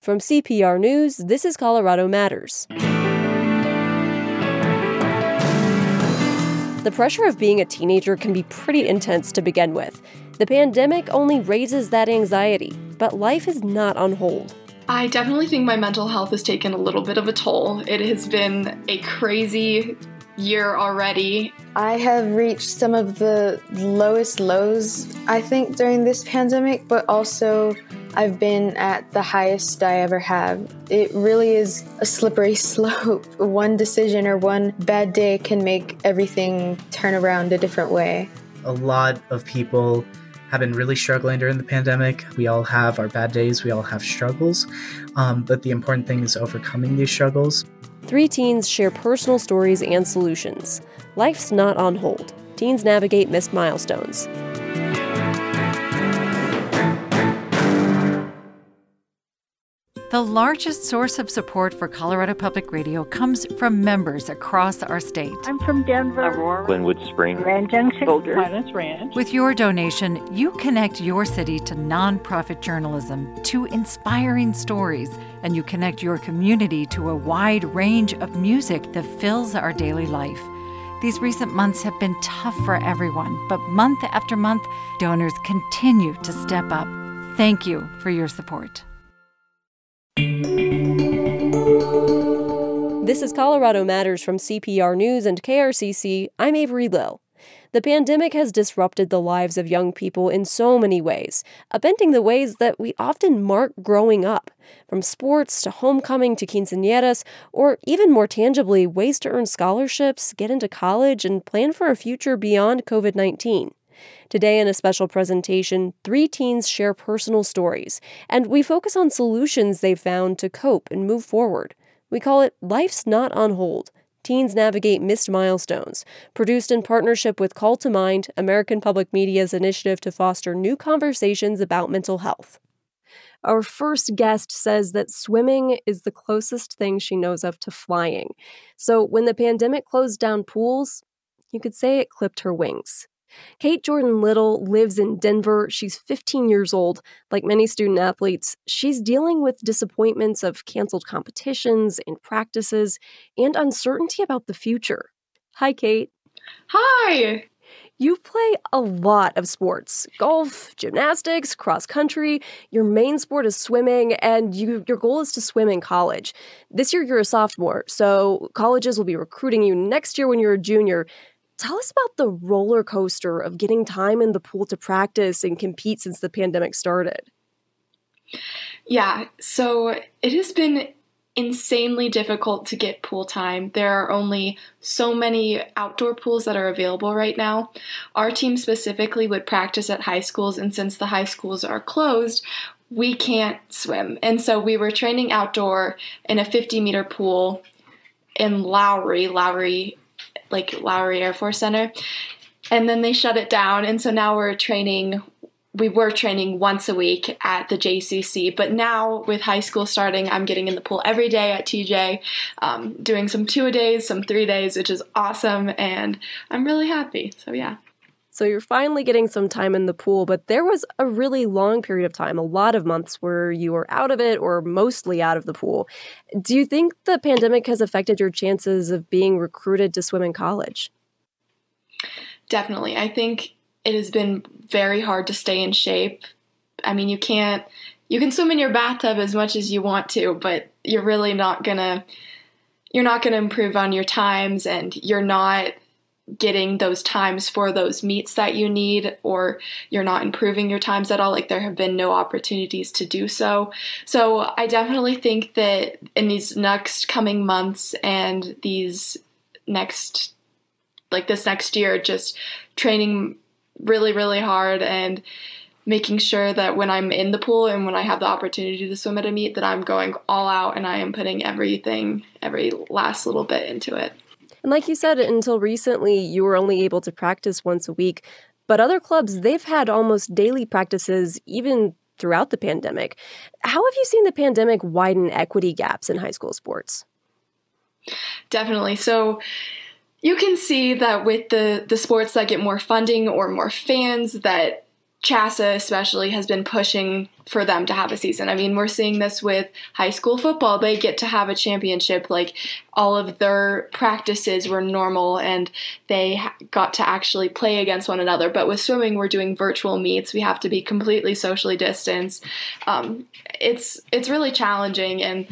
From CPR News, this is Colorado Matters. The pressure of being a teenager can be pretty intense to begin with. The pandemic only raises that anxiety, but life is not on hold. I definitely think my mental health has taken a little bit of a toll. It has been a crazy year already. I have reached some of the lowest lows, I think, during this pandemic, but also I've been at the highest I ever have. It really is a slippery slope. One decision or one bad day can make everything turn around a different way. A lot of people have been really struggling during the pandemic. We all have our bad days, we all have struggles, um, but the important thing is overcoming these struggles. Three teens share personal stories and solutions. Life's not on hold. Teens navigate missed milestones. The largest source of support for Colorado Public Radio comes from members across our state. I'm from Denver, Aurora, Glenwood Springs, Grand Junction, Boulder, Pinus Ranch. With your donation, you connect your city to nonprofit journalism, to inspiring stories, and you connect your community to a wide range of music that fills our daily life. These recent months have been tough for everyone, but month after month, donors continue to step up. Thank you for your support. This is Colorado Matters from CPR News and KRCC. I'm Avery Lill. The pandemic has disrupted the lives of young people in so many ways, upending the ways that we often mark growing up, from sports to homecoming to quinceañeras, or even more tangibly, ways to earn scholarships, get into college, and plan for a future beyond COVID 19. Today, in a special presentation, three teens share personal stories, and we focus on solutions they've found to cope and move forward. We call it Life's Not on Hold. Teens Navigate Missed Milestones, produced in partnership with Call to Mind, American Public Media's initiative to foster new conversations about mental health. Our first guest says that swimming is the closest thing she knows of to flying. So when the pandemic closed down pools, you could say it clipped her wings. Kate Jordan Little lives in Denver. She's 15 years old. Like many student athletes, she's dealing with disappointments of canceled competitions and practices and uncertainty about the future. Hi, Kate. Hi. You play a lot of sports golf, gymnastics, cross country. Your main sport is swimming, and you, your goal is to swim in college. This year, you're a sophomore, so colleges will be recruiting you next year when you're a junior. Tell us about the roller coaster of getting time in the pool to practice and compete since the pandemic started. Yeah, so it has been insanely difficult to get pool time. There are only so many outdoor pools that are available right now. Our team specifically would practice at high schools, and since the high schools are closed, we can't swim. And so we were training outdoor in a 50 meter pool in Lowry. Lowry like Lowry Air Force Center. And then they shut it down. And so now we're training, we were training once a week at the JCC. But now with high school starting, I'm getting in the pool every day at TJ, um, doing some two a days, some three days, which is awesome. And I'm really happy. So yeah. So you're finally getting some time in the pool, but there was a really long period of time, a lot of months where you were out of it or mostly out of the pool. Do you think the pandemic has affected your chances of being recruited to swim in college? Definitely. I think it has been very hard to stay in shape. I mean, you can't you can swim in your bathtub as much as you want to, but you're really not going to you're not going to improve on your times and you're not getting those times for those meets that you need or you're not improving your times at all like there have been no opportunities to do so. So i definitely think that in these next coming months and these next like this next year just training really really hard and making sure that when i'm in the pool and when i have the opportunity to swim at a meet that i'm going all out and i am putting everything every last little bit into it and like you said, until recently, you were only able to practice once a week. But other clubs, they've had almost daily practices even throughout the pandemic. How have you seen the pandemic widen equity gaps in high school sports? Definitely. So you can see that with the the sports that get more funding or more fans that CHSAA especially has been pushing for them to have a season. I mean, we're seeing this with high school football. They get to have a championship. Like all of their practices were normal and they got to actually play against one another. But with swimming, we're doing virtual meets. We have to be completely socially distanced. Um, it's it's really challenging and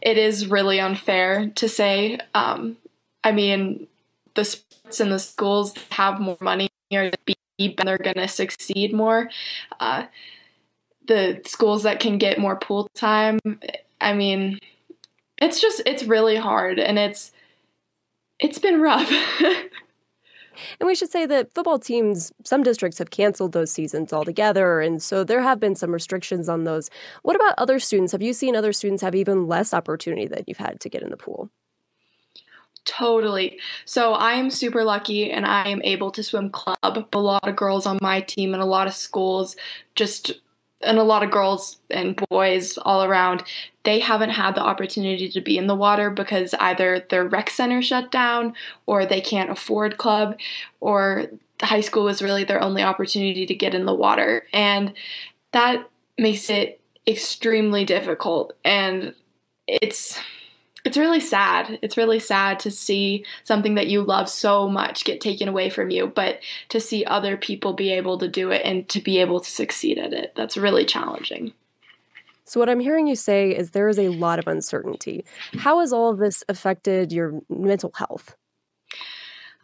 it is really unfair to say. Um, I mean, the sports and the schools have more money or be and they're going to succeed more. Uh, the schools that can get more pool time, I mean, it's just it's really hard and it's it's been rough. And we should say that football teams, some districts have canceled those seasons altogether. And so there have been some restrictions on those. What about other students? Have you seen other students have even less opportunity that you've had to get in the pool? Totally. So I am super lucky and I am able to swim club. A lot of girls on my team and a lot of schools just and a lot of girls and boys all around, they haven't had the opportunity to be in the water because either their rec center shut down or they can't afford club or high school was really their only opportunity to get in the water. And that makes it extremely difficult. And it's it's really sad. It's really sad to see something that you love so much get taken away from you, but to see other people be able to do it and to be able to succeed at it, that's really challenging. So, what I'm hearing you say is there is a lot of uncertainty. How has all of this affected your mental health?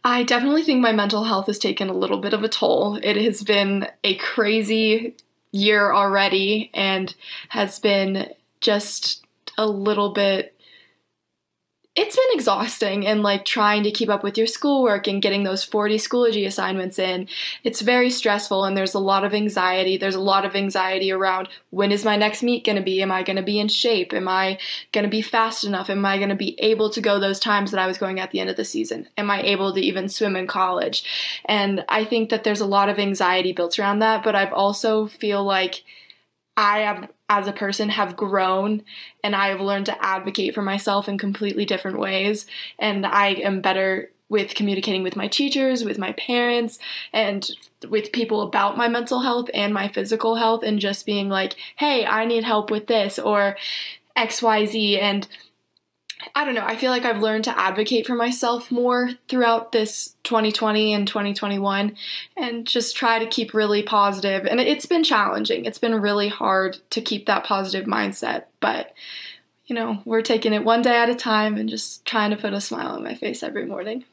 I definitely think my mental health has taken a little bit of a toll. It has been a crazy year already and has been just a little bit it's been exhausting and like trying to keep up with your schoolwork and getting those 40 Schoology assignments in. It's very stressful and there's a lot of anxiety. There's a lot of anxiety around when is my next meet going to be? Am I going to be in shape? Am I going to be fast enough? Am I going to be able to go those times that I was going at the end of the season? Am I able to even swim in college? And I think that there's a lot of anxiety built around that, but I've also feel like I have as a person have grown and I have learned to advocate for myself in completely different ways. And I am better with communicating with my teachers, with my parents, and with people about my mental health and my physical health, and just being like, hey, I need help with this or XYZ. And I don't know, I feel like I've learned to advocate for myself more throughout this 2020 and 2021 and just try to keep really positive. And it's been challenging. It's been really hard to keep that positive mindset, but you know, we're taking it one day at a time and just trying to put a smile on my face every morning.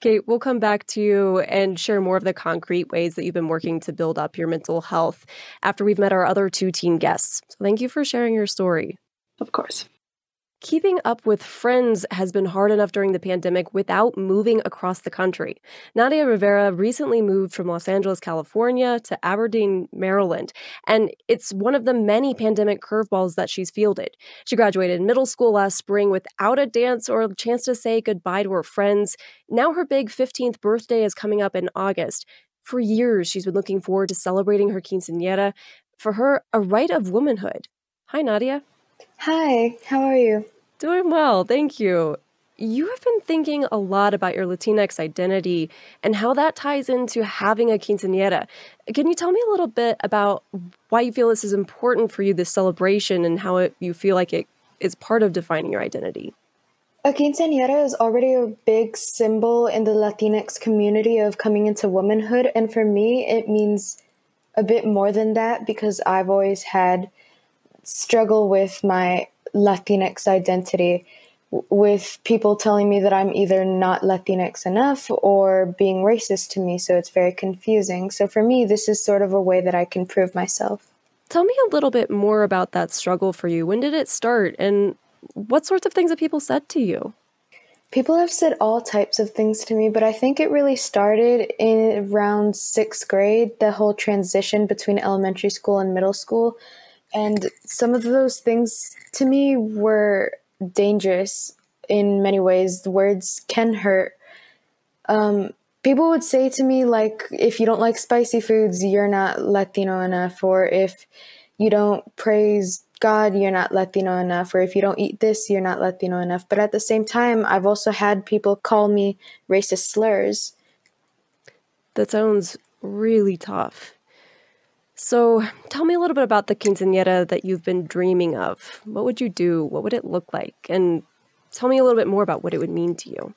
Kate, we'll come back to you and share more of the concrete ways that you've been working to build up your mental health after we've met our other two teen guests. So thank you for sharing your story. Of course. Keeping up with friends has been hard enough during the pandemic without moving across the country. Nadia Rivera recently moved from Los Angeles, California to Aberdeen, Maryland, and it's one of the many pandemic curveballs that she's fielded. She graduated middle school last spring without a dance or a chance to say goodbye to her friends. Now her big 15th birthday is coming up in August. For years, she's been looking forward to celebrating her quinceañera. For her, a rite of womanhood. Hi, Nadia. Hi, how are you? Doing well, thank you. You have been thinking a lot about your Latinx identity and how that ties into having a quinceañera. Can you tell me a little bit about why you feel this is important for you, this celebration, and how it, you feel like it is part of defining your identity? A quinceañera is already a big symbol in the Latinx community of coming into womanhood. And for me, it means a bit more than that because I've always had struggle with my Latinx identity with people telling me that I'm either not Latinx enough or being racist to me. So it's very confusing. So for me, this is sort of a way that I can prove myself. Tell me a little bit more about that struggle for you. When did it start? And what sorts of things have people said to you? People have said all types of things to me, but I think it really started in around sixth grade, the whole transition between elementary school and middle school. And some of those things to me were dangerous in many ways. The words can hurt. Um, people would say to me, like, if you don't like spicy foods, you're not Latino enough, or if you don't praise God, you're not Latino enough, or if you don't eat this, you're not Latino enough. But at the same time, I've also had people call me racist slurs. That sounds really tough. So, tell me a little bit about the quinceañera that you've been dreaming of. What would you do? What would it look like? And tell me a little bit more about what it would mean to you.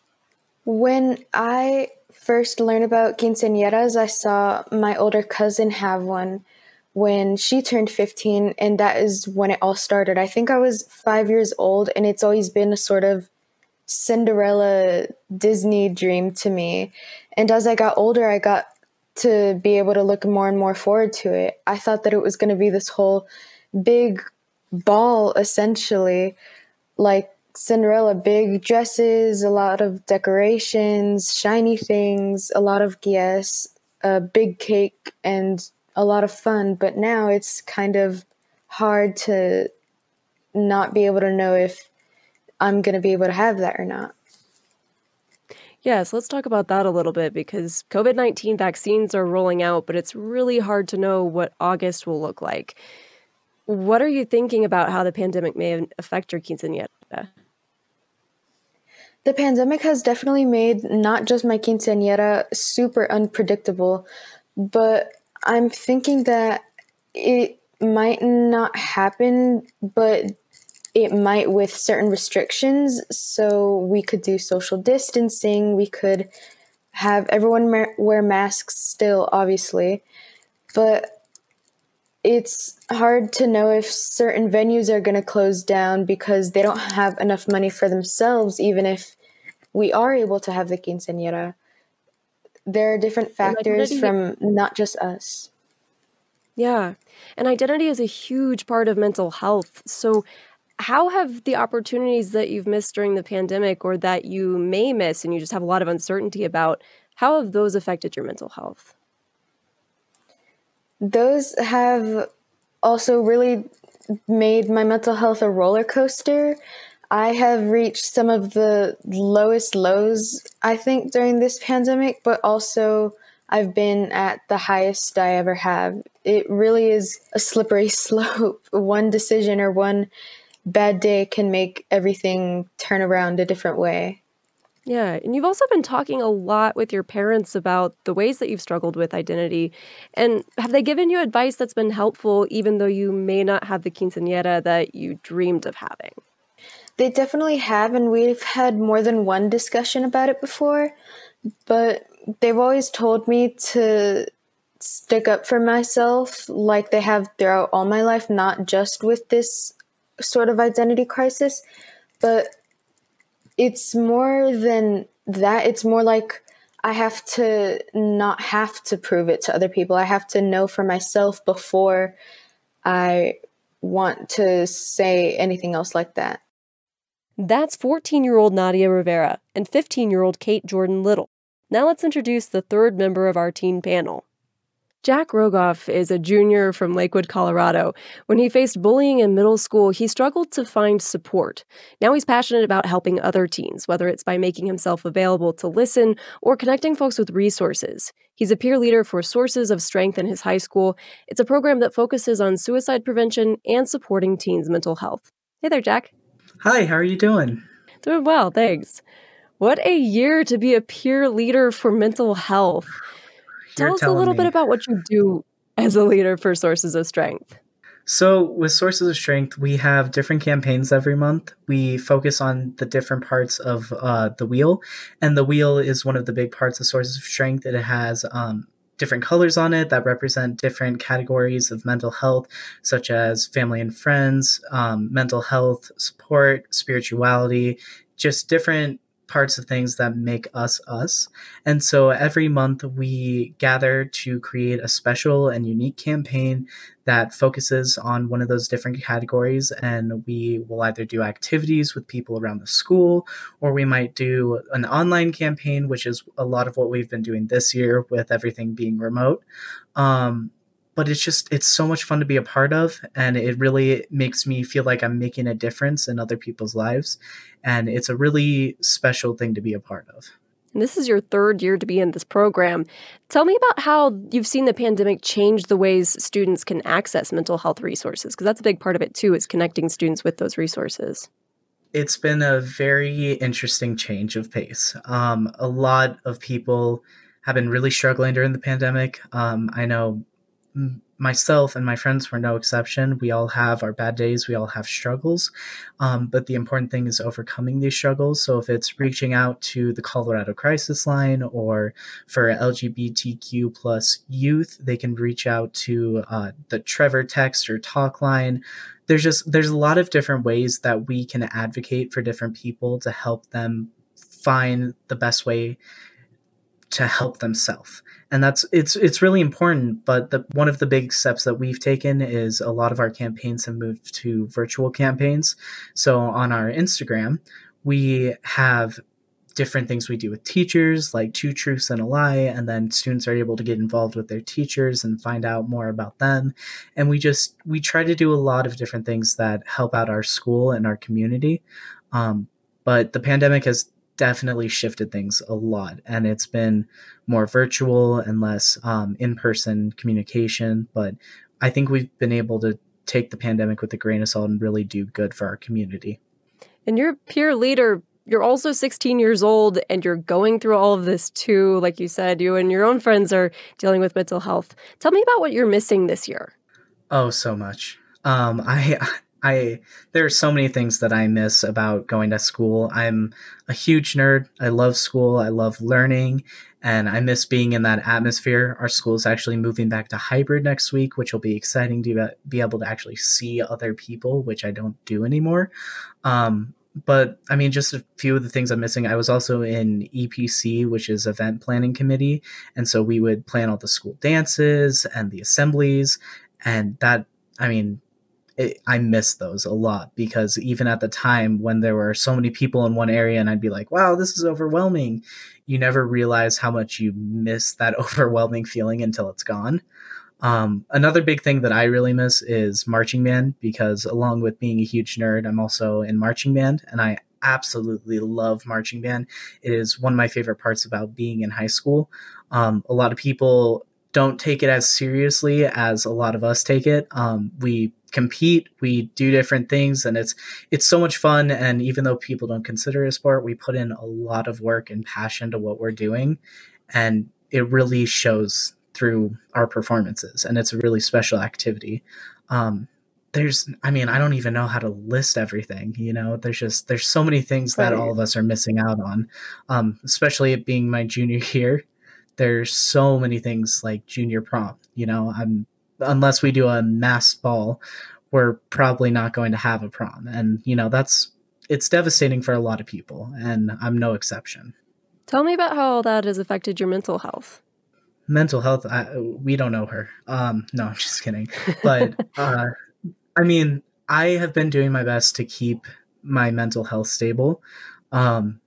When I first learned about quinceañeras, I saw my older cousin have one when she turned 15, and that is when it all started. I think I was five years old, and it's always been a sort of Cinderella Disney dream to me. And as I got older, I got to be able to look more and more forward to it. I thought that it was going to be this whole big ball, essentially, like Cinderella, big dresses, a lot of decorations, shiny things, a lot of guests, a big cake, and a lot of fun. But now it's kind of hard to not be able to know if I'm going to be able to have that or not. Yes, let's talk about that a little bit because COVID 19 vaccines are rolling out, but it's really hard to know what August will look like. What are you thinking about how the pandemic may affect your quinceañera? The pandemic has definitely made not just my quinceañera super unpredictable, but I'm thinking that it might not happen, but it might with certain restrictions. So we could do social distancing. We could have everyone ma- wear masks still, obviously. But it's hard to know if certain venues are going to close down because they don't have enough money for themselves, even if we are able to have the quinceañera. There are different factors from not just us. Yeah. And identity is a huge part of mental health. So, how have the opportunities that you've missed during the pandemic or that you may miss and you just have a lot of uncertainty about, how have those affected your mental health? Those have also really made my mental health a roller coaster. I have reached some of the lowest lows, I think, during this pandemic, but also I've been at the highest I ever have. It really is a slippery slope. One decision or one bad day can make everything turn around a different way. Yeah, and you've also been talking a lot with your parents about the ways that you've struggled with identity. And have they given you advice that's been helpful, even though you may not have the quinceañera that you dreamed of having? They definitely have, and we've had more than one discussion about it before. But they've always told me to stick up for myself like they have throughout all my life, not just with this sort of identity crisis, but it's more than that. It's more like I have to not have to prove it to other people. I have to know for myself before I want to say anything else like that. That's 14 year old Nadia Rivera and 15 year old Kate Jordan Little. Now let's introduce the third member of our teen panel. Jack Rogoff is a junior from Lakewood, Colorado. When he faced bullying in middle school, he struggled to find support. Now he's passionate about helping other teens, whether it's by making himself available to listen or connecting folks with resources. He's a peer leader for Sources of Strength in his high school. It's a program that focuses on suicide prevention and supporting teens' mental health. Hey there, Jack. Hi, how are you doing? Doing well, thanks. What a year to be a peer leader for mental health. Tell us a little me. bit about what you do as a leader for Sources of Strength. So, with Sources of Strength, we have different campaigns every month. We focus on the different parts of uh, the wheel, and the wheel is one of the big parts of Sources of Strength. It has um, different colors on it that represent different categories of mental health, such as family and friends, um, mental health support, spirituality, just different parts of things that make us us. And so every month we gather to create a special and unique campaign that focuses on one of those different categories. And we will either do activities with people around the school, or we might do an online campaign, which is a lot of what we've been doing this year with everything being remote. Um, but it's just it's so much fun to be a part of and it really makes me feel like i'm making a difference in other people's lives and it's a really special thing to be a part of. And this is your third year to be in this program. Tell me about how you've seen the pandemic change the ways students can access mental health resources because that's a big part of it too is connecting students with those resources. It's been a very interesting change of pace. Um, a lot of people have been really struggling during the pandemic. Um, i know myself and my friends were no exception. We all have our bad days, we all have struggles. Um, but the important thing is overcoming these struggles. So if it's reaching out to the Colorado Crisis Line or for LGBTQ plus youth, they can reach out to uh, the Trevor text or talk line. There's just there's a lot of different ways that we can advocate for different people to help them find the best way to help themselves and that's it's it's really important but the one of the big steps that we've taken is a lot of our campaigns have moved to virtual campaigns. So on our instagram we have different things we do with teachers like two truths and a lie and then students are able to get involved with their teachers and find out more about them. And we just we try to do a lot of different things that help out our school and our community. Um, but the pandemic has definitely shifted things a lot and it's been more virtual and less um, in-person communication but i think we've been able to take the pandemic with a grain of salt and really do good for our community. And you're a peer leader you're also 16 years old and you're going through all of this too like you said you and your own friends are dealing with mental health. Tell me about what you're missing this year. Oh so much. Um, i I there are so many things that I miss about going to school. I'm a huge nerd. I love school. I love learning and I miss being in that atmosphere. Our school is actually moving back to hybrid next week, which will be exciting to be able to actually see other people, which I don't do anymore. Um, but I mean, just a few of the things I'm missing. I was also in EPC, which is event planning committee, and so we would plan all the school dances and the assemblies, and that I mean, it, I miss those a lot because even at the time when there were so many people in one area and I'd be like, wow, this is overwhelming, you never realize how much you miss that overwhelming feeling until it's gone. Um, another big thing that I really miss is marching band because along with being a huge nerd, I'm also in marching band and I absolutely love marching band. It is one of my favorite parts about being in high school. Um, a lot of people don't take it as seriously as a lot of us take it. Um, we compete we do different things and it's it's so much fun. And even though people don't consider it a sport we put in a lot of work and passion to what we're doing. And it really shows through our performances and it's a really special activity. Um, there's i mean i don't even know how to list everything you know? There's just there's so many things right. that all of us are missing out on um, especially it being my junior year there's so many things like junior prom you know i'm unless we do a mass ball, we're probably not going to have a prom. And, you know, that's it's devastating for a lot of people, and I'm no exception. Tell me about how all that has affected your mental health. Mental health, I, we don't know her. Um, no, I'm just kidding. But uh, I mean, I have been doing my best to keep my mental health stable. Um,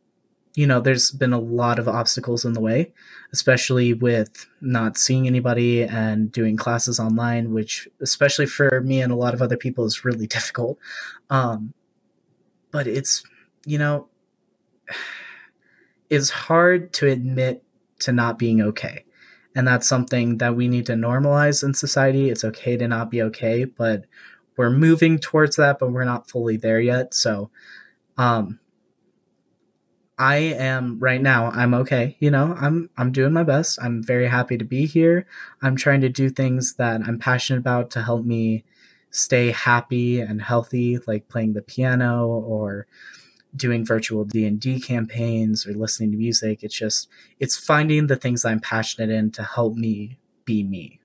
you know, there's been a lot of obstacles in the way, especially with not seeing anybody and doing classes online, which, especially for me and a lot of other people, is really difficult. Um, but it's, you know, it's hard to admit to not being okay. And that's something that we need to normalize in society. It's okay to not be okay, but we're moving towards that, but we're not fully there yet. So, um, I am right now I'm okay, you know. I'm I'm doing my best. I'm very happy to be here. I'm trying to do things that I'm passionate about to help me stay happy and healthy like playing the piano or doing virtual D&D campaigns or listening to music. It's just it's finding the things I'm passionate in to help me be me.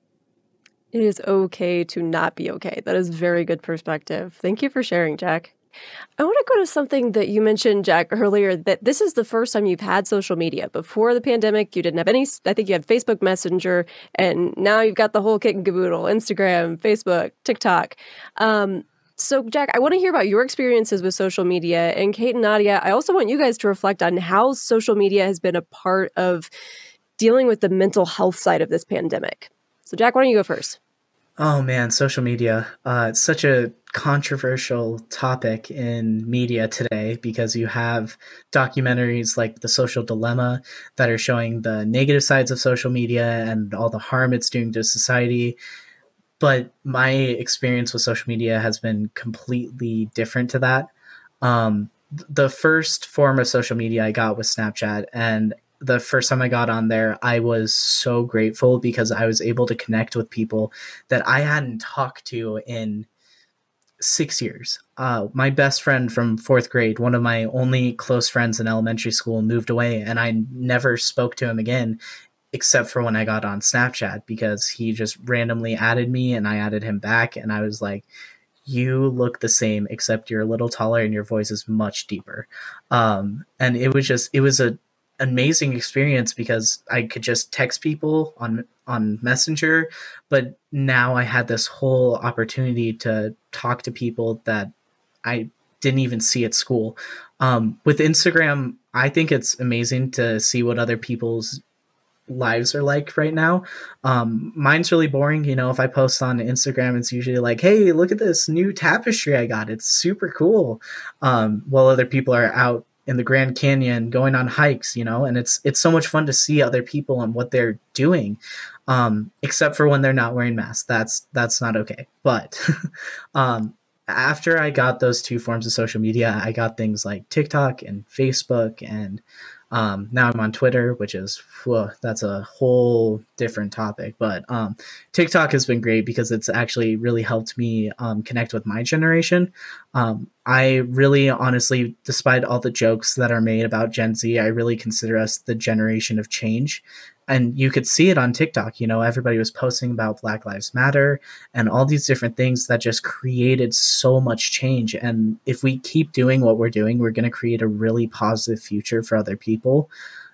It is okay to not be okay. That is very good perspective. Thank you for sharing, Jack. I want to go to something that you mentioned, Jack, earlier that this is the first time you've had social media. Before the pandemic, you didn't have any, I think you had Facebook Messenger, and now you've got the whole kit and caboodle Instagram, Facebook, TikTok. Um, so, Jack, I want to hear about your experiences with social media. And Kate and Nadia, I also want you guys to reflect on how social media has been a part of dealing with the mental health side of this pandemic. So, Jack, why don't you go first? Oh man, social media. Uh, it's such a controversial topic in media today because you have documentaries like The Social Dilemma that are showing the negative sides of social media and all the harm it's doing to society. But my experience with social media has been completely different to that. Um, the first form of social media I got was Snapchat, and the first time I got on there, I was so grateful because I was able to connect with people that I hadn't talked to in six years. Uh, my best friend from fourth grade, one of my only close friends in elementary school, moved away, and I never spoke to him again except for when I got on Snapchat because he just randomly added me and I added him back, and I was like, you look the same except you're a little taller and your voice is much deeper um, and it was just it was a amazing experience because i could just text people on on messenger but now i had this whole opportunity to talk to people that i didn't even see at school um, with instagram i think it's amazing to see what other people's lives are like right now. Um, mine's really boring. You know, if I post on Instagram, it's usually like, hey, look at this new tapestry I got. It's super cool. Um, while other people are out in the Grand Canyon going on hikes, you know, and it's it's so much fun to see other people and what they're doing. Um, except for when they're not wearing masks. That's that's not okay. But um after I got those two forms of social media, I got things like TikTok and Facebook and um, now I'm on Twitter, which is that's a whole different topic. But um, TikTok has been great because it's actually really helped me um, connect with my generation. Um, I really, honestly, despite all the jokes that are made about Gen Z, I really consider us the generation of change and you could see it on TikTok. You know, everybody was posting about Black Lives Matter and all these different things that just created so much change. And if we keep doing what we're doing, we're going to create a really positive future for other people.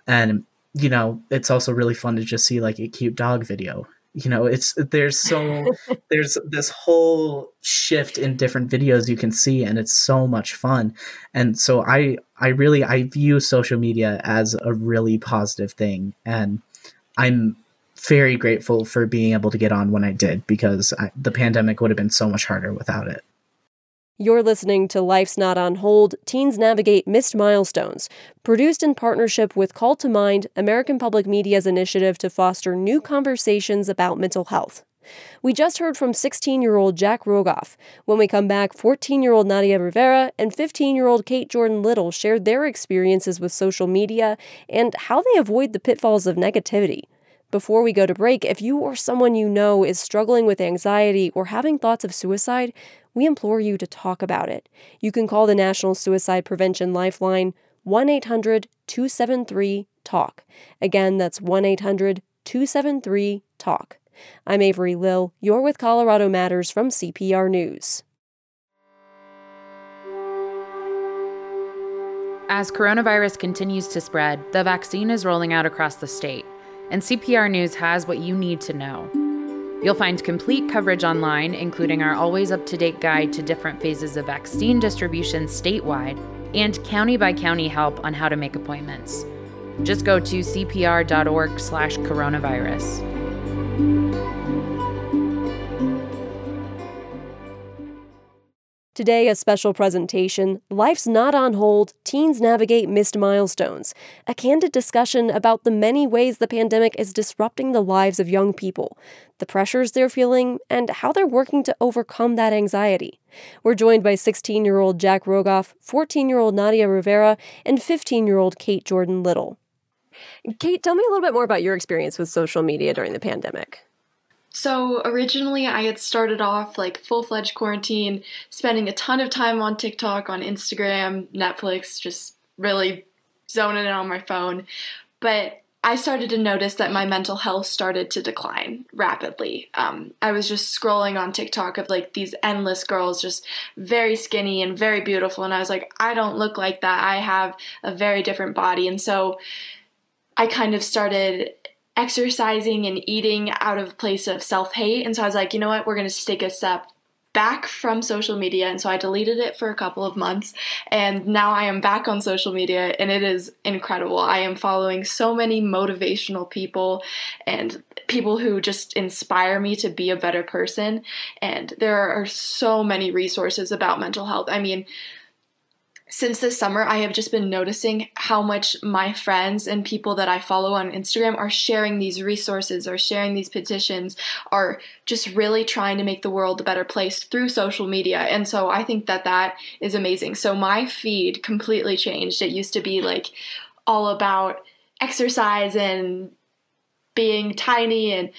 And, you know, it's also really fun to just see like a cute dog video. You know, it's there's so there's this whole shift in different videos you can see and it's so much fun. And so I I really I view social media as a really positive thing and I'm very grateful for being able to get on when I did because I, the pandemic would have been so much harder without it. You're listening to Life's Not on Hold Teens Navigate Missed Milestones, produced in partnership with Call to Mind, American Public Media's initiative to foster new conversations about mental health. We just heard from 16 year old Jack Rogoff. When we come back, 14 year old Nadia Rivera and 15 year old Kate Jordan Little shared their experiences with social media and how they avoid the pitfalls of negativity. Before we go to break, if you or someone you know is struggling with anxiety or having thoughts of suicide, we implore you to talk about it. You can call the National Suicide Prevention Lifeline 1 800 273 TALK. Again, that's 1 800 273 TALK. I'm Avery Lill. You're with Colorado Matters from CPR News. As coronavirus continues to spread, the vaccine is rolling out across the state, and CPR News has what you need to know. You'll find complete coverage online, including our always up to date guide to different phases of vaccine distribution statewide and county by county help on how to make appointments. Just go to cpr.org/slash coronavirus. Today, a special presentation Life's Not on Hold Teens Navigate Missed Milestones, a candid discussion about the many ways the pandemic is disrupting the lives of young people, the pressures they're feeling, and how they're working to overcome that anxiety. We're joined by 16 year old Jack Rogoff, 14 year old Nadia Rivera, and 15 year old Kate Jordan Little. Kate, tell me a little bit more about your experience with social media during the pandemic. So originally, I had started off like full fledged quarantine, spending a ton of time on TikTok, on Instagram, Netflix, just really zoning in on my phone. But I started to notice that my mental health started to decline rapidly. Um, I was just scrolling on TikTok of like these endless girls, just very skinny and very beautiful. And I was like, I don't look like that. I have a very different body. And so I kind of started exercising and eating out of place of self-hate. And so I was like, you know what, we're going to take a step back from social media. And so I deleted it for a couple of months. And now I am back on social media and it is incredible. I am following so many motivational people and people who just inspire me to be a better person. And there are so many resources about mental health. I mean, since this summer, I have just been noticing how much my friends and people that I follow on Instagram are sharing these resources, or sharing these petitions, are just really trying to make the world a better place through social media. And so I think that that is amazing. So my feed completely changed. It used to be like all about exercise and being tiny and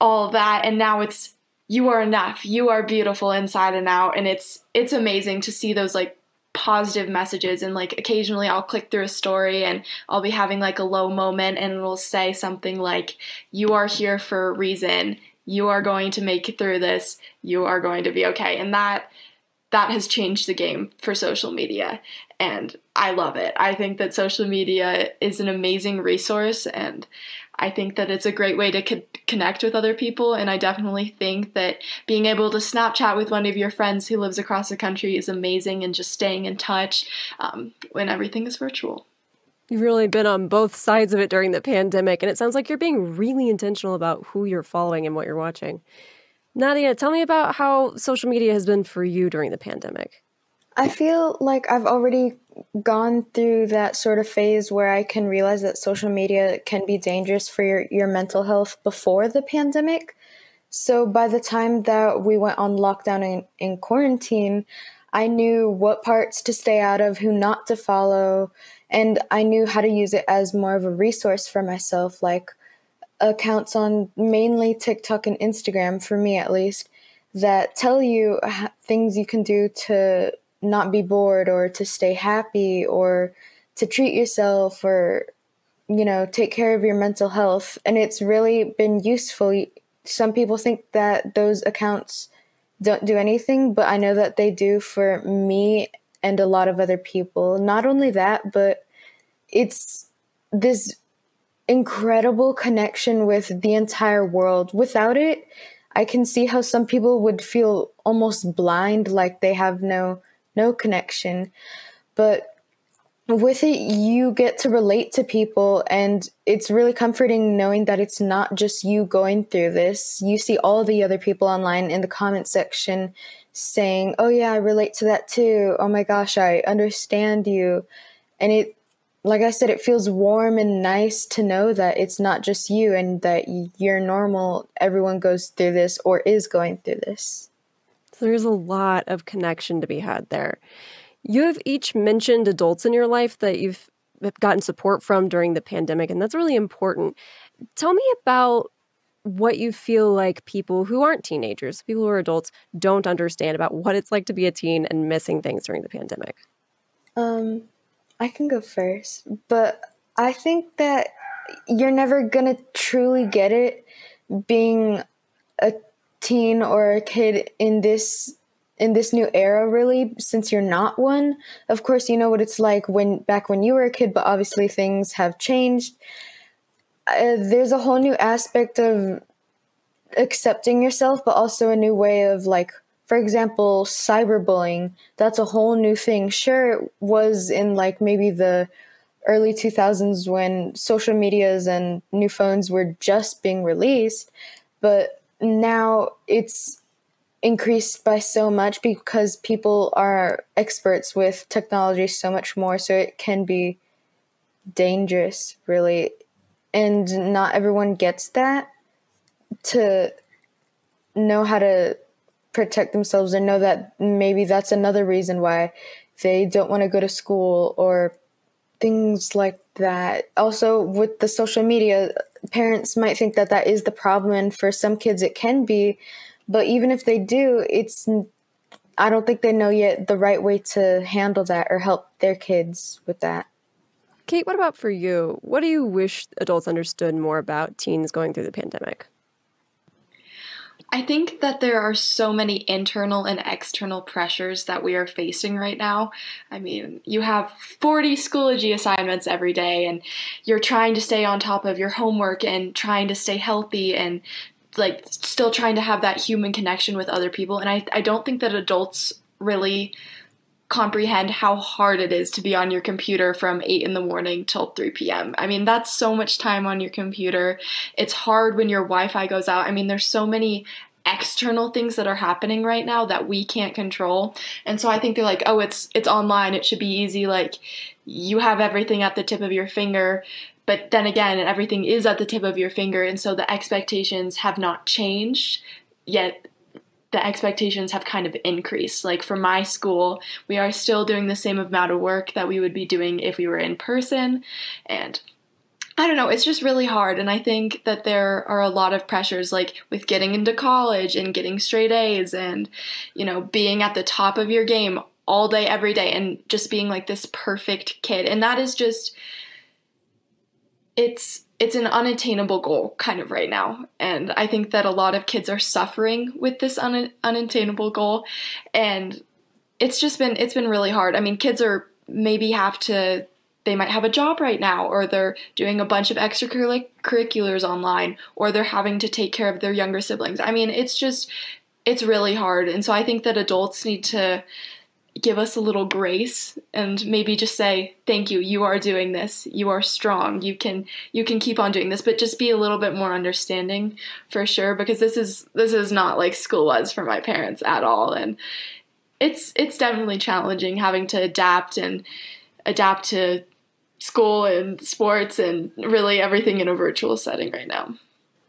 all that and now it's you are enough you are beautiful inside and out and it's it's amazing to see those like positive messages and like occasionally I'll click through a story and I'll be having like a low moment and it'll say something like you are here for a reason. You are going to make it through this. You are going to be okay. And that that has changed the game for social media and I love it. I think that social media is an amazing resource and I think that it's a great way to co- connect with other people. And I definitely think that being able to Snapchat with one of your friends who lives across the country is amazing and just staying in touch um, when everything is virtual. You've really been on both sides of it during the pandemic, and it sounds like you're being really intentional about who you're following and what you're watching. Nadia, tell me about how social media has been for you during the pandemic. I feel like I've already gone through that sort of phase where I can realize that social media can be dangerous for your, your mental health before the pandemic. So by the time that we went on lockdown and in quarantine, I knew what parts to stay out of, who not to follow, and I knew how to use it as more of a resource for myself, like accounts on mainly TikTok and Instagram, for me at least, that tell you things you can do to not be bored or to stay happy or to treat yourself or you know take care of your mental health. And it's really been useful. Some people think that those accounts don't do anything but i know that they do for me and a lot of other people. Not only that but it's this incredible connection with the entire world. Without it i can see how some people would feel almost blind like they have no no connection. But with it, you get to relate to people, and it's really comforting knowing that it's not just you going through this. You see all the other people online in the comment section saying, Oh, yeah, I relate to that too. Oh my gosh, I understand you. And it, like I said, it feels warm and nice to know that it's not just you and that you're normal. Everyone goes through this or is going through this. There's a lot of connection to be had there. You have each mentioned adults in your life that you've gotten support from during the pandemic, and that's really important. Tell me about what you feel like people who aren't teenagers, people who are adults, don't understand about what it's like to be a teen and missing things during the pandemic. Um, I can go first, but I think that you're never gonna truly get it being a teen or a kid in this in this new era really since you're not one. Of course you know what it's like when back when you were a kid but obviously things have changed. Uh, there's a whole new aspect of accepting yourself but also a new way of like for example cyberbullying. That's a whole new thing. Sure it was in like maybe the early 2000s when social medias and new phones were just being released but now it's increased by so much because people are experts with technology so much more so it can be dangerous really. And not everyone gets that to know how to protect themselves and know that maybe that's another reason why they don't want to go to school or things like that. Also with the social media parents might think that that is the problem and for some kids it can be but even if they do it's i don't think they know yet the right way to handle that or help their kids with that. Kate what about for you? What do you wish adults understood more about teens going through the pandemic I think that there are so many internal and external pressures that we are facing right now. I mean, you have 40 Schoology assignments every day, and you're trying to stay on top of your homework and trying to stay healthy and like still trying to have that human connection with other people. And I, I don't think that adults really comprehend how hard it is to be on your computer from 8 in the morning till 3 p.m. I mean, that's so much time on your computer. It's hard when your Wi Fi goes out. I mean, there's so many external things that are happening right now that we can't control. And so I think they're like, "Oh, it's it's online. It should be easy like you have everything at the tip of your finger." But then again, everything is at the tip of your finger, and so the expectations have not changed, yet the expectations have kind of increased. Like for my school, we are still doing the same amount of work that we would be doing if we were in person. And I don't know, it's just really hard. And I think that there are a lot of pressures, like with getting into college and getting straight A's and, you know, being at the top of your game all day, every day, and just being like this perfect kid. And that is just, it's, it's an unattainable goal kind of right now. And I think that a lot of kids are suffering with this un- unattainable goal. And it's just been, it's been really hard. I mean, kids are maybe have to they might have a job right now, or they're doing a bunch of extracurriculars online, or they're having to take care of their younger siblings. I mean, it's just, it's really hard. And so I think that adults need to give us a little grace and maybe just say thank you you are doing this you are strong you can you can keep on doing this but just be a little bit more understanding for sure because this is this is not like school was for my parents at all and it's it's definitely challenging having to adapt and adapt to school and sports and really everything in a virtual setting right now.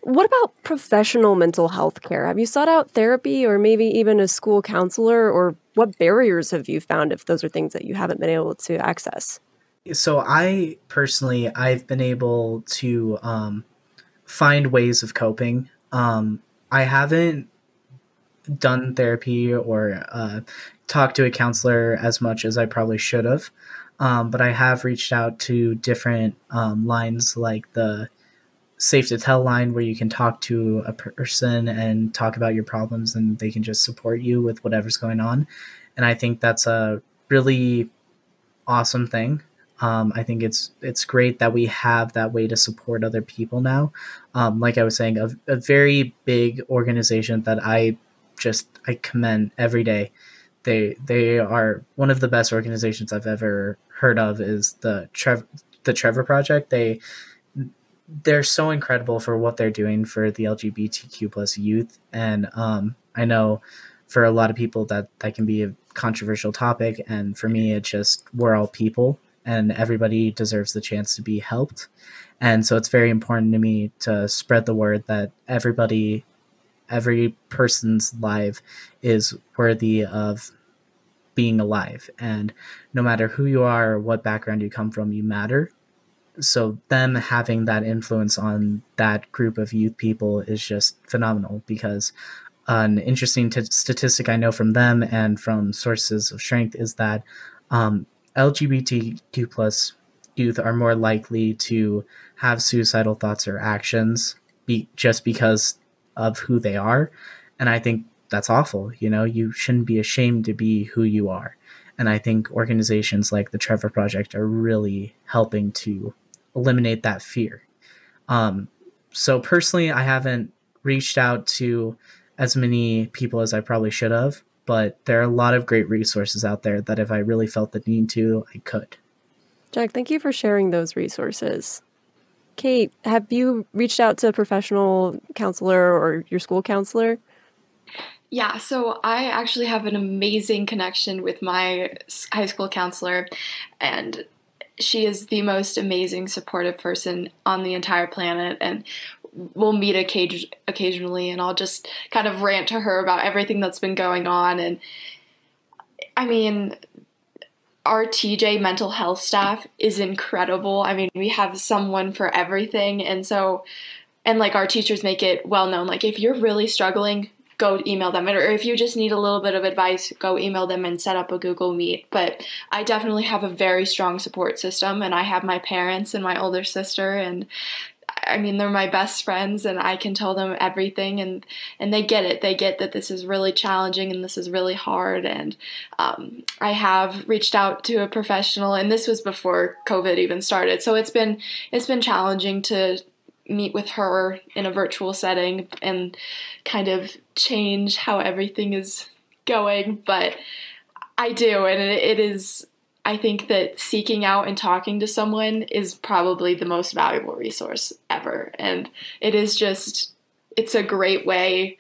What about professional mental health care? Have you sought out therapy or maybe even a school counselor? Or what barriers have you found if those are things that you haven't been able to access? So, I personally, I've been able to um, find ways of coping. Um, I haven't done therapy or uh, talked to a counselor as much as I probably should have. Um, but I have reached out to different um, lines like the Safe to Tell line where you can talk to a person and talk about your problems and they can just support you with whatever's going on. And I think that's a really awesome thing. Um, I think it's it's great that we have that way to support other people now. Um, like I was saying, a, a very big organization that I just I commend every day. They they are one of the best organizations I've ever heard of is the Trev- the Trevor Project. They they're so incredible for what they're doing for the LGBTQ plus youth, and um, I know for a lot of people that that can be a controversial topic, and for me, it's just we're all people, and everybody deserves the chance to be helped, and so it's very important to me to spread the word that everybody, every person's life is worthy of being alive. And no matter who you are or what background you come from, you matter. So, them having that influence on that group of youth people is just phenomenal because an interesting t- statistic I know from them and from sources of strength is that um, LGBTQ plus youth are more likely to have suicidal thoughts or actions be- just because of who they are. And I think that's awful. You know, you shouldn't be ashamed to be who you are. And I think organizations like the Trevor Project are really helping to eliminate that fear. Um, so personally, I haven't reached out to as many people as I probably should have, but there are a lot of great resources out there that if I really felt the need to, I could. Jack, thank you for sharing those resources. Kate, have you reached out to a professional counselor or your school counselor? Yeah, so I actually have an amazing connection with my high school counselor, and she is the most amazing, supportive person on the entire planet. And we'll meet occasionally, and I'll just kind of rant to her about everything that's been going on. And I mean, our TJ mental health staff is incredible. I mean, we have someone for everything. And so, and like our teachers make it well known like, if you're really struggling, go email them. Or if you just need a little bit of advice, go email them and set up a Google Meet. But I definitely have a very strong support system, and I have my parents and my older sister, and I mean they're my best friends, and I can tell them everything, and and they get it. They get that this is really challenging and this is really hard. And um, I have reached out to a professional, and this was before COVID even started, so it's been it's been challenging to meet with her in a virtual setting and kind of change how everything is going, but I do, and it is. I think that seeking out and talking to someone is probably the most valuable resource ever. And it is just, it's a great way,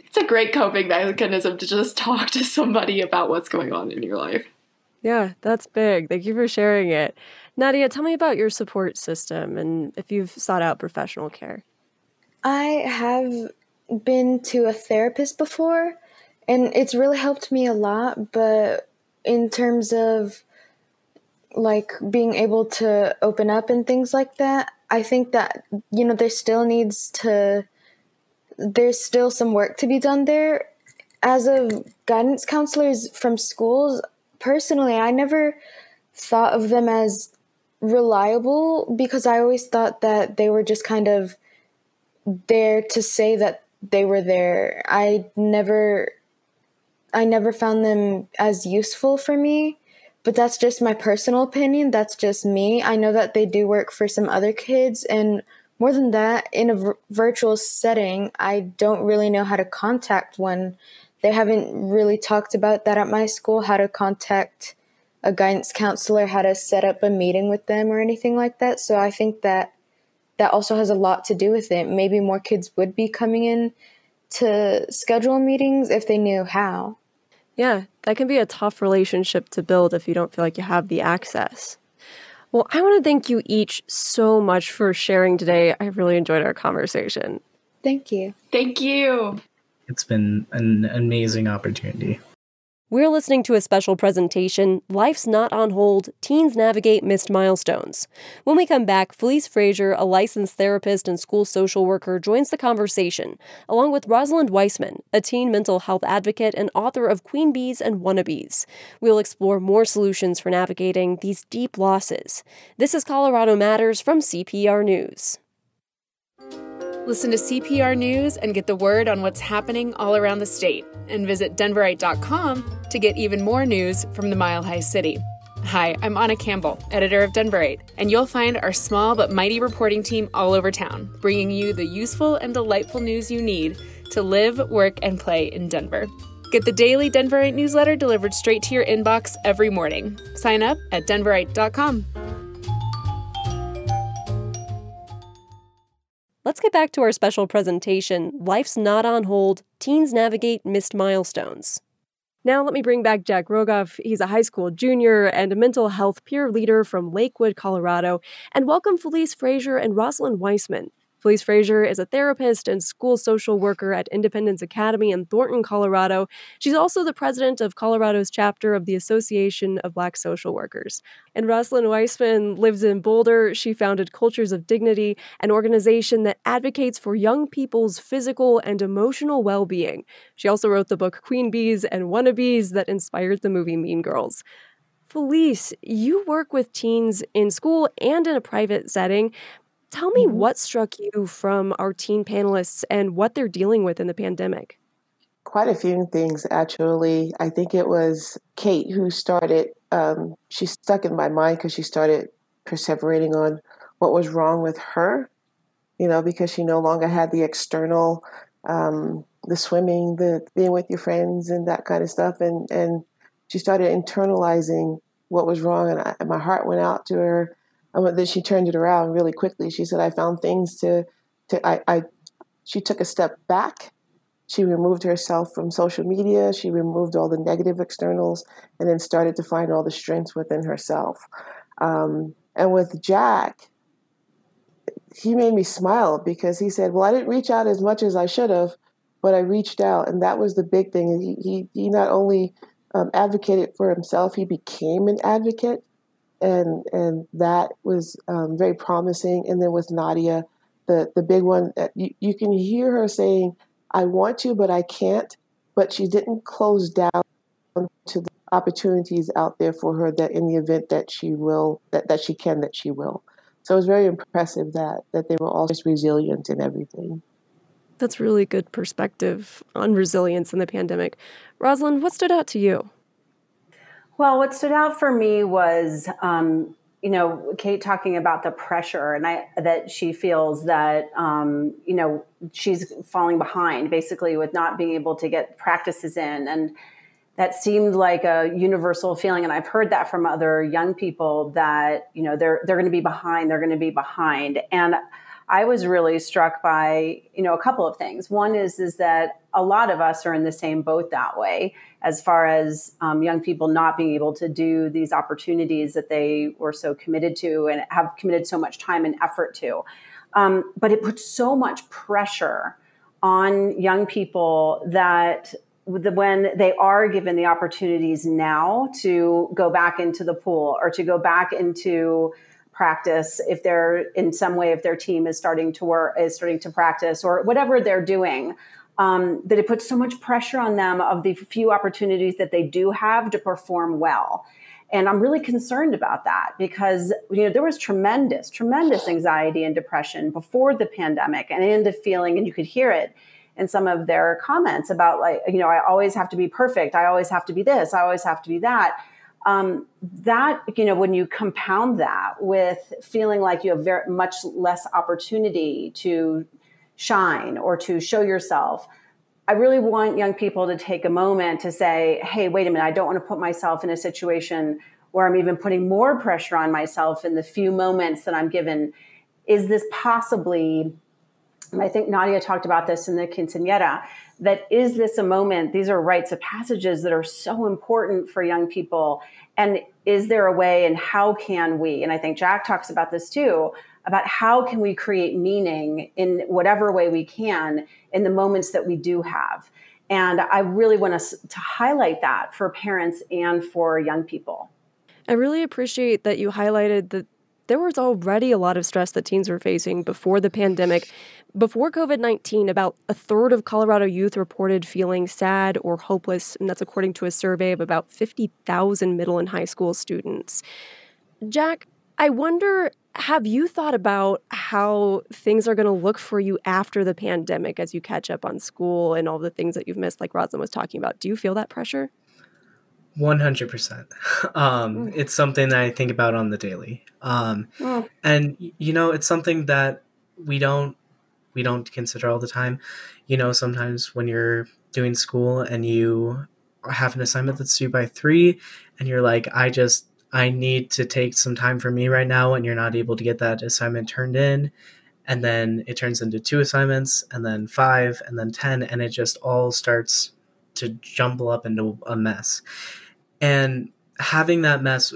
it's a great coping mechanism to just talk to somebody about what's going on in your life. Yeah, that's big. Thank you for sharing it. Nadia, tell me about your support system and if you've sought out professional care. I have been to a therapist before, and it's really helped me a lot. But in terms of like being able to open up and things like that, I think that, you know, there still needs to, there's still some work to be done there. As of guidance counselors from schools, personally, I never thought of them as reliable because I always thought that they were just kind of there to say that they were there. I never I never found them as useful for me, but that's just my personal opinion. That's just me. I know that they do work for some other kids and more than that, in a v- virtual setting, I don't really know how to contact one. They haven't really talked about that at my school, how to contact a guidance counselor, how to set up a meeting with them or anything like that. So I think that that also has a lot to do with it. Maybe more kids would be coming in to schedule meetings if they knew how. Yeah, that can be a tough relationship to build if you don't feel like you have the access. Well, I want to thank you each so much for sharing today. I really enjoyed our conversation. Thank you. Thank you. It's been an amazing opportunity. We're listening to a special presentation, Life's Not on Hold Teens Navigate Missed Milestones. When we come back, Felice Frazier, a licensed therapist and school social worker, joins the conversation, along with Rosalind Wiseman, a teen mental health advocate and author of Queen Bees and Wannabes. We'll explore more solutions for navigating these deep losses. This is Colorado Matters from CPR News. Listen to CPR News and get the word on what's happening all around the state. And visit Denverite.com to get even more news from the Mile High City. Hi, I'm Anna Campbell, editor of Denverite, and you'll find our small but mighty reporting team all over town, bringing you the useful and delightful news you need to live, work, and play in Denver. Get the daily Denverite newsletter delivered straight to your inbox every morning. Sign up at Denverite.com. Let's get back to our special presentation Life's Not on Hold Teens Navigate Missed Milestones. Now, let me bring back Jack Rogoff. He's a high school junior and a mental health peer leader from Lakewood, Colorado. And welcome Felice Frazier and Rosalind Wiseman. Felice Frazier is a therapist and school social worker at Independence Academy in Thornton, Colorado. She's also the president of Colorado's chapter of the Association of Black Social Workers. And Rosalind Wiseman lives in Boulder. She founded Cultures of Dignity, an organization that advocates for young people's physical and emotional well being. She also wrote the book Queen Bees and Wannabes that inspired the movie Mean Girls. Felice, you work with teens in school and in a private setting. Tell me Mhm. what struck you from our teen panelists and what they're dealing with in the pandemic. Quite a few things, actually. I think it was Kate who started, um, she stuck in my mind because she started perseverating on what was wrong with her, you know, because she no longer had the external, um, the swimming, the being with your friends, and that kind of stuff. And, and she started internalizing what was wrong, and, I, and my heart went out to her. And then she turned it around really quickly. She said, "I found things to, to I, I." She took a step back. She removed herself from social media. She removed all the negative externals, and then started to find all the strengths within herself. Um, and with Jack, he made me smile because he said, "Well, I didn't reach out as much as I should have, but I reached out, and that was the big thing." He he, he not only um, advocated for himself, he became an advocate and and that was um, very promising. And then with Nadia, the the big one, uh, you, you can hear her saying, "I want to, but I can't." But she didn't close down to the opportunities out there for her. That in the event that she will, that, that she can, that she will. So it was very impressive that that they were all just resilient in everything. That's really good perspective on resilience in the pandemic. Rosalind, what stood out to you? Well, what stood out for me was, um, you know, Kate talking about the pressure, and I that she feels that, um, you know, she's falling behind basically with not being able to get practices in, and that seemed like a universal feeling. And I've heard that from other young people that you know they're they're going to be behind, they're going to be behind, and I was really struck by you know a couple of things. One is is that a lot of us are in the same boat that way, as far as um, young people not being able to do these opportunities that they were so committed to and have committed so much time and effort to. Um, but it puts so much pressure on young people that when they are given the opportunities now to go back into the pool or to go back into practice if they're in some way if their team is starting to work is starting to practice or whatever they're doing um, that it puts so much pressure on them of the few opportunities that they do have to perform well. And i'm really concerned about that because you know there was tremendous tremendous anxiety and depression before the pandemic and into feeling and you could hear it in some of their comments about like you know i always have to be perfect. I always have to be this. I always have to be that. Um, that you know when you compound that with feeling like you have very much less opportunity to shine or to show yourself. I really want young people to take a moment to say hey wait a minute i don't want to put myself in a situation where i'm even putting more pressure on myself in the few moments that i'm given. Is this possibly and i think nadia talked about this in the quinceanera that is this a moment these are rites of passages that are so important for young people and is there a way and how can we? And i think jack talks about this too about how can we create meaning in whatever way we can in the moments that we do have and i really want us to highlight that for parents and for young people i really appreciate that you highlighted that there was already a lot of stress that teens were facing before the pandemic before COVID 19, about a third of Colorado youth reported feeling sad or hopeless, and that's according to a survey of about 50,000 middle and high school students. Jack, I wonder have you thought about how things are going to look for you after the pandemic as you catch up on school and all the things that you've missed, like Rosalind was talking about? Do you feel that pressure? 100%. Um, mm. It's something that I think about on the daily. Um, mm. And, you know, it's something that we don't we don't consider all the time. You know, sometimes when you're doing school and you have an assignment that's due by three, and you're like, I just I need to take some time for me right now, and you're not able to get that assignment turned in. And then it turns into two assignments, and then five, and then 10, and it just all starts to jumble up into a mess. And having that mess,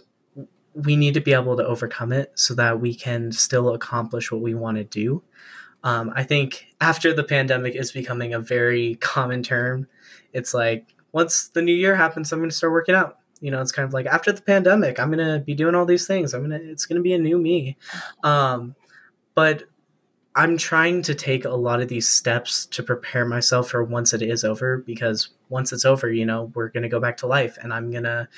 we need to be able to overcome it so that we can still accomplish what we want to do. Um, I think after the pandemic is becoming a very common term. It's like once the new year happens, I'm going to start working out. You know, it's kind of like after the pandemic, I'm to be doing all these things. I'm to, it's to be a new me. Um, but I'm trying to take a lot of these steps to prepare myself for once it is over because once it's over, you know, we're to go back to life and I'm to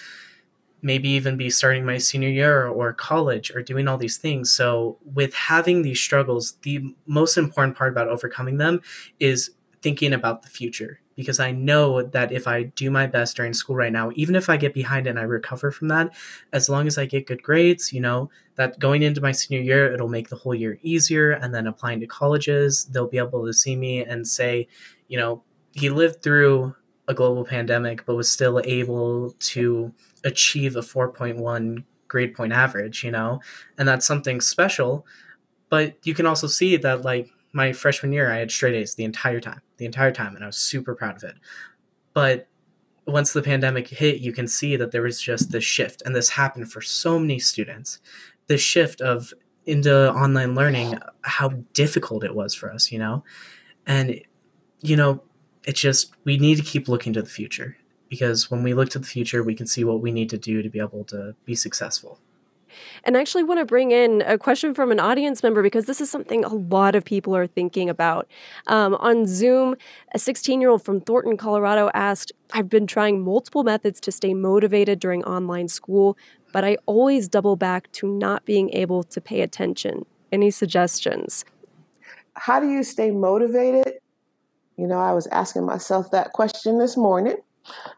maybe even be starting my senior year or college or doing all these things. So, with having these struggles, the most important part about overcoming them is thinking about the future. Because I know that if I do my best during school right now, even if I get behind and I recover from that, as long as I get good grades, you know, that going into my senior year, it'll make the whole year easier. And then applying to colleges, they'll be able to see me and say, you know, he lived through a global pandemic, but was still able to achieve a 4.1 grade point average, you know, and that's something special. But you can also see that, like, my freshman year, I had straight A's the entire time, the entire time, and I was super proud of it. But once the pandemic hit, you can see that there was just this shift, and this happened for so many students. This shift of into online learning, how difficult it was for us, you know, and you know, it's just we need to keep looking to the future because when we look to the future, we can see what we need to do to be able to be successful. And I actually want to bring in a question from an audience member because this is something a lot of people are thinking about. Um, on Zoom, a 16 year old from Thornton, Colorado asked, I've been trying multiple methods to stay motivated during online school, but I always double back to not being able to pay attention. Any suggestions? How do you stay motivated? You know, I was asking myself that question this morning.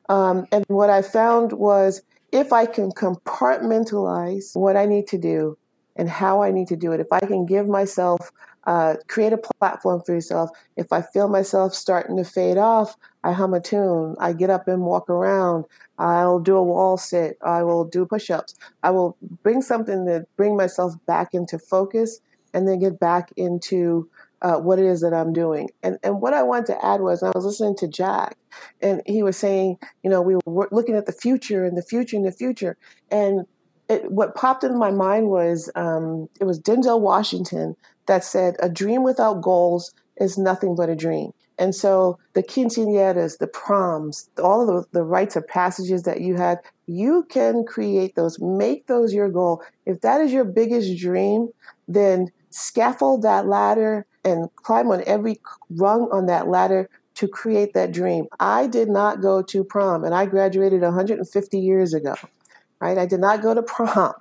Um, and what I found was if I can compartmentalize what I need to do and how I need to do it, if I can give myself, uh, create a platform for yourself, if I feel myself starting to fade off, I hum a tune, I get up and walk around, I'll do a wall sit, I will do push ups, I will bring something to bring myself back into focus and then get back into uh, what it is that I'm doing. And and what I wanted to add was I was listening to Jack, and he was saying, you know, we were looking at the future and the future and the future, and it, what popped into my mind was um, it was Denzel Washington that said, "A dream without goals is nothing but a dream." And so the quinceañeras, the proms, all of the, the rites of passages that you had, You can create those, make those your goal. If that is your biggest dream, then scaffold that ladder and climb on every rung on that ladder to create that dream. I did not go to prom and I graduated 150 years ago, right? I did not go to prom.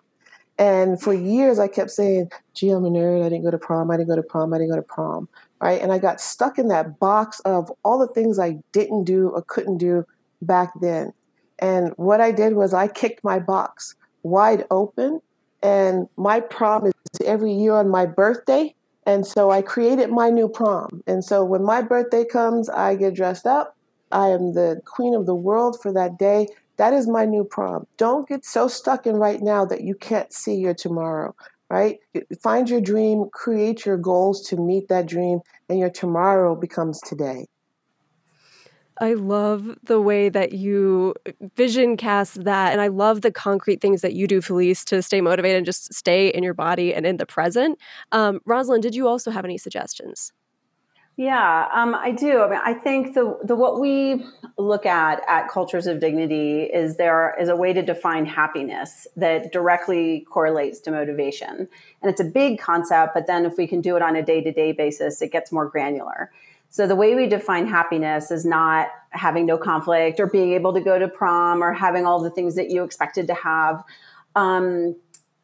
And for years, I kept saying, gee, I'm a nerd. I didn't go to prom. I didn't go to prom. I didn't go to prom. Right. And I got stuck in that box of all the things I didn't do or couldn't do back then. And what I did was I kicked my box wide open. And my prom is every year on my birthday. And so I created my new prom. And so when my birthday comes, I get dressed up. I am the queen of the world for that day. That is my new prom. Don't get so stuck in right now that you can't see your tomorrow, right? Find your dream, create your goals to meet that dream, and your tomorrow becomes today. I love the way that you vision cast that. And I love the concrete things that you do, Felice, to stay motivated and just stay in your body and in the present. Um, Rosalind, did you also have any suggestions? Yeah, um, I do. I mean, I think the the what we look at at cultures of dignity is there is a way to define happiness that directly correlates to motivation, and it's a big concept. But then, if we can do it on a day to day basis, it gets more granular. So the way we define happiness is not having no conflict or being able to go to prom or having all the things that you expected to have. Um,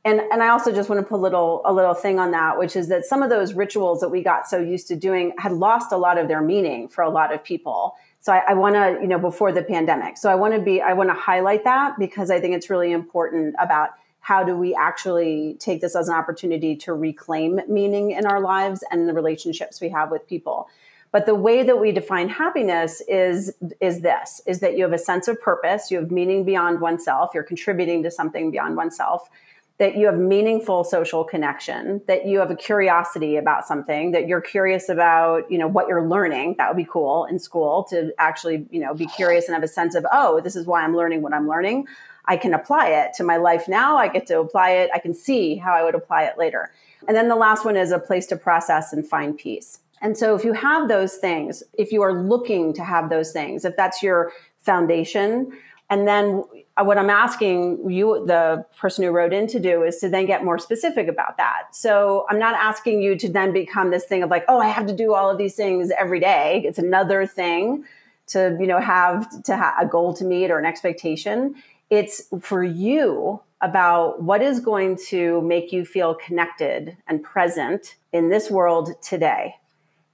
and and I also just want to put a little a little thing on that, which is that some of those rituals that we got so used to doing had lost a lot of their meaning for a lot of people. So I, I want to, you know, before the pandemic. So I want to be, I want to highlight that because I think it's really important about how do we actually take this as an opportunity to reclaim meaning in our lives and the relationships we have with people. But the way that we define happiness is is this is that you have a sense of purpose, you have meaning beyond oneself, you're contributing to something beyond oneself, that you have meaningful social connection, that you have a curiosity about something, that you're curious about, you know, what you're learning. That would be cool in school to actually, you know, be curious and have a sense of, oh, this is why I'm learning what I'm learning. I can apply it to my life now. I get to apply it. I can see how I would apply it later. And then the last one is a place to process and find peace. And so, if you have those things, if you are looking to have those things, if that's your foundation, and then what I'm asking you, the person who wrote in, to do is to then get more specific about that. So I'm not asking you to then become this thing of like, oh, I have to do all of these things every day. It's another thing to you know have to have a goal to meet or an expectation. It's for you about what is going to make you feel connected and present in this world today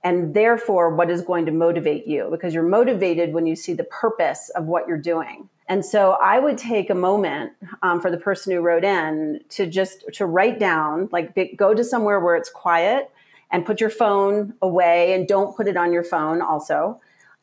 and therefore what is going to motivate you? Because you're motivated when you see the purpose of what you're doing. And so i would take a moment um, for the person who wrote in to just to write down like go to somewhere where it's quiet and put your phone away and don't put it on your phone also.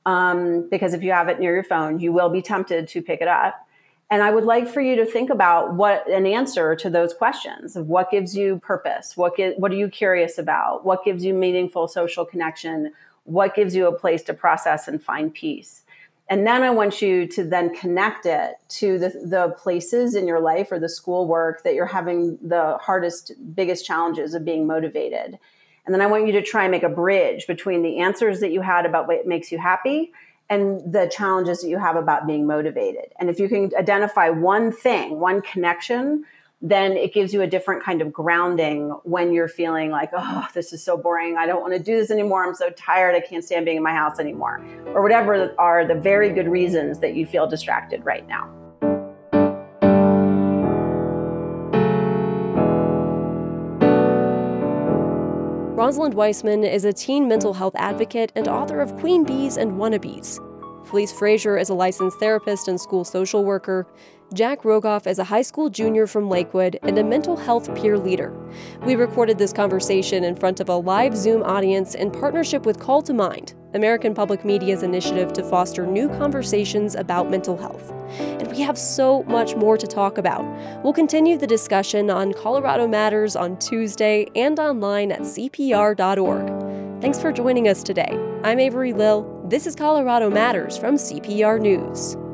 Um, because if you have it near your phone you will be tempted to pick it up and I would like for you to think about what an answer to those questions of what gives you purpose, what get, what are you curious about, what gives you meaningful social connection, what gives you a place to process and find peace. And then I want you to then connect it to the, the places in your life or the schoolwork that you're having the hardest, biggest challenges of being motivated. And then I want you to try and make a bridge between the answers that you had about what makes you happy and the challenges that you have about being motivated. And if you can identify one thing, one connection, then it gives you a different kind of grounding when you're feeling like, oh, this is so boring. I don't want to do this anymore. I'm so tired. I can't stand being in my house anymore. Or whatever are the very good reasons that you feel distracted right now. Rosalind Wiseman is a teen mental health advocate and author of Queen Bees and Wannabes. Felice Frazier is a licensed therapist and school social worker. Jack Rogoff is a high school junior from Lakewood and a mental health peer leader. We recorded this conversation in front of a live Zoom audience in partnership with Call to Mind, American Public Media's initiative to foster new conversations about mental health. And we have so much more to talk about. We'll continue the discussion on Colorado Matters on Tuesday and online at CPR.org. Thanks for joining us today. I'm Avery Lill. This is Colorado Matters from CPR News.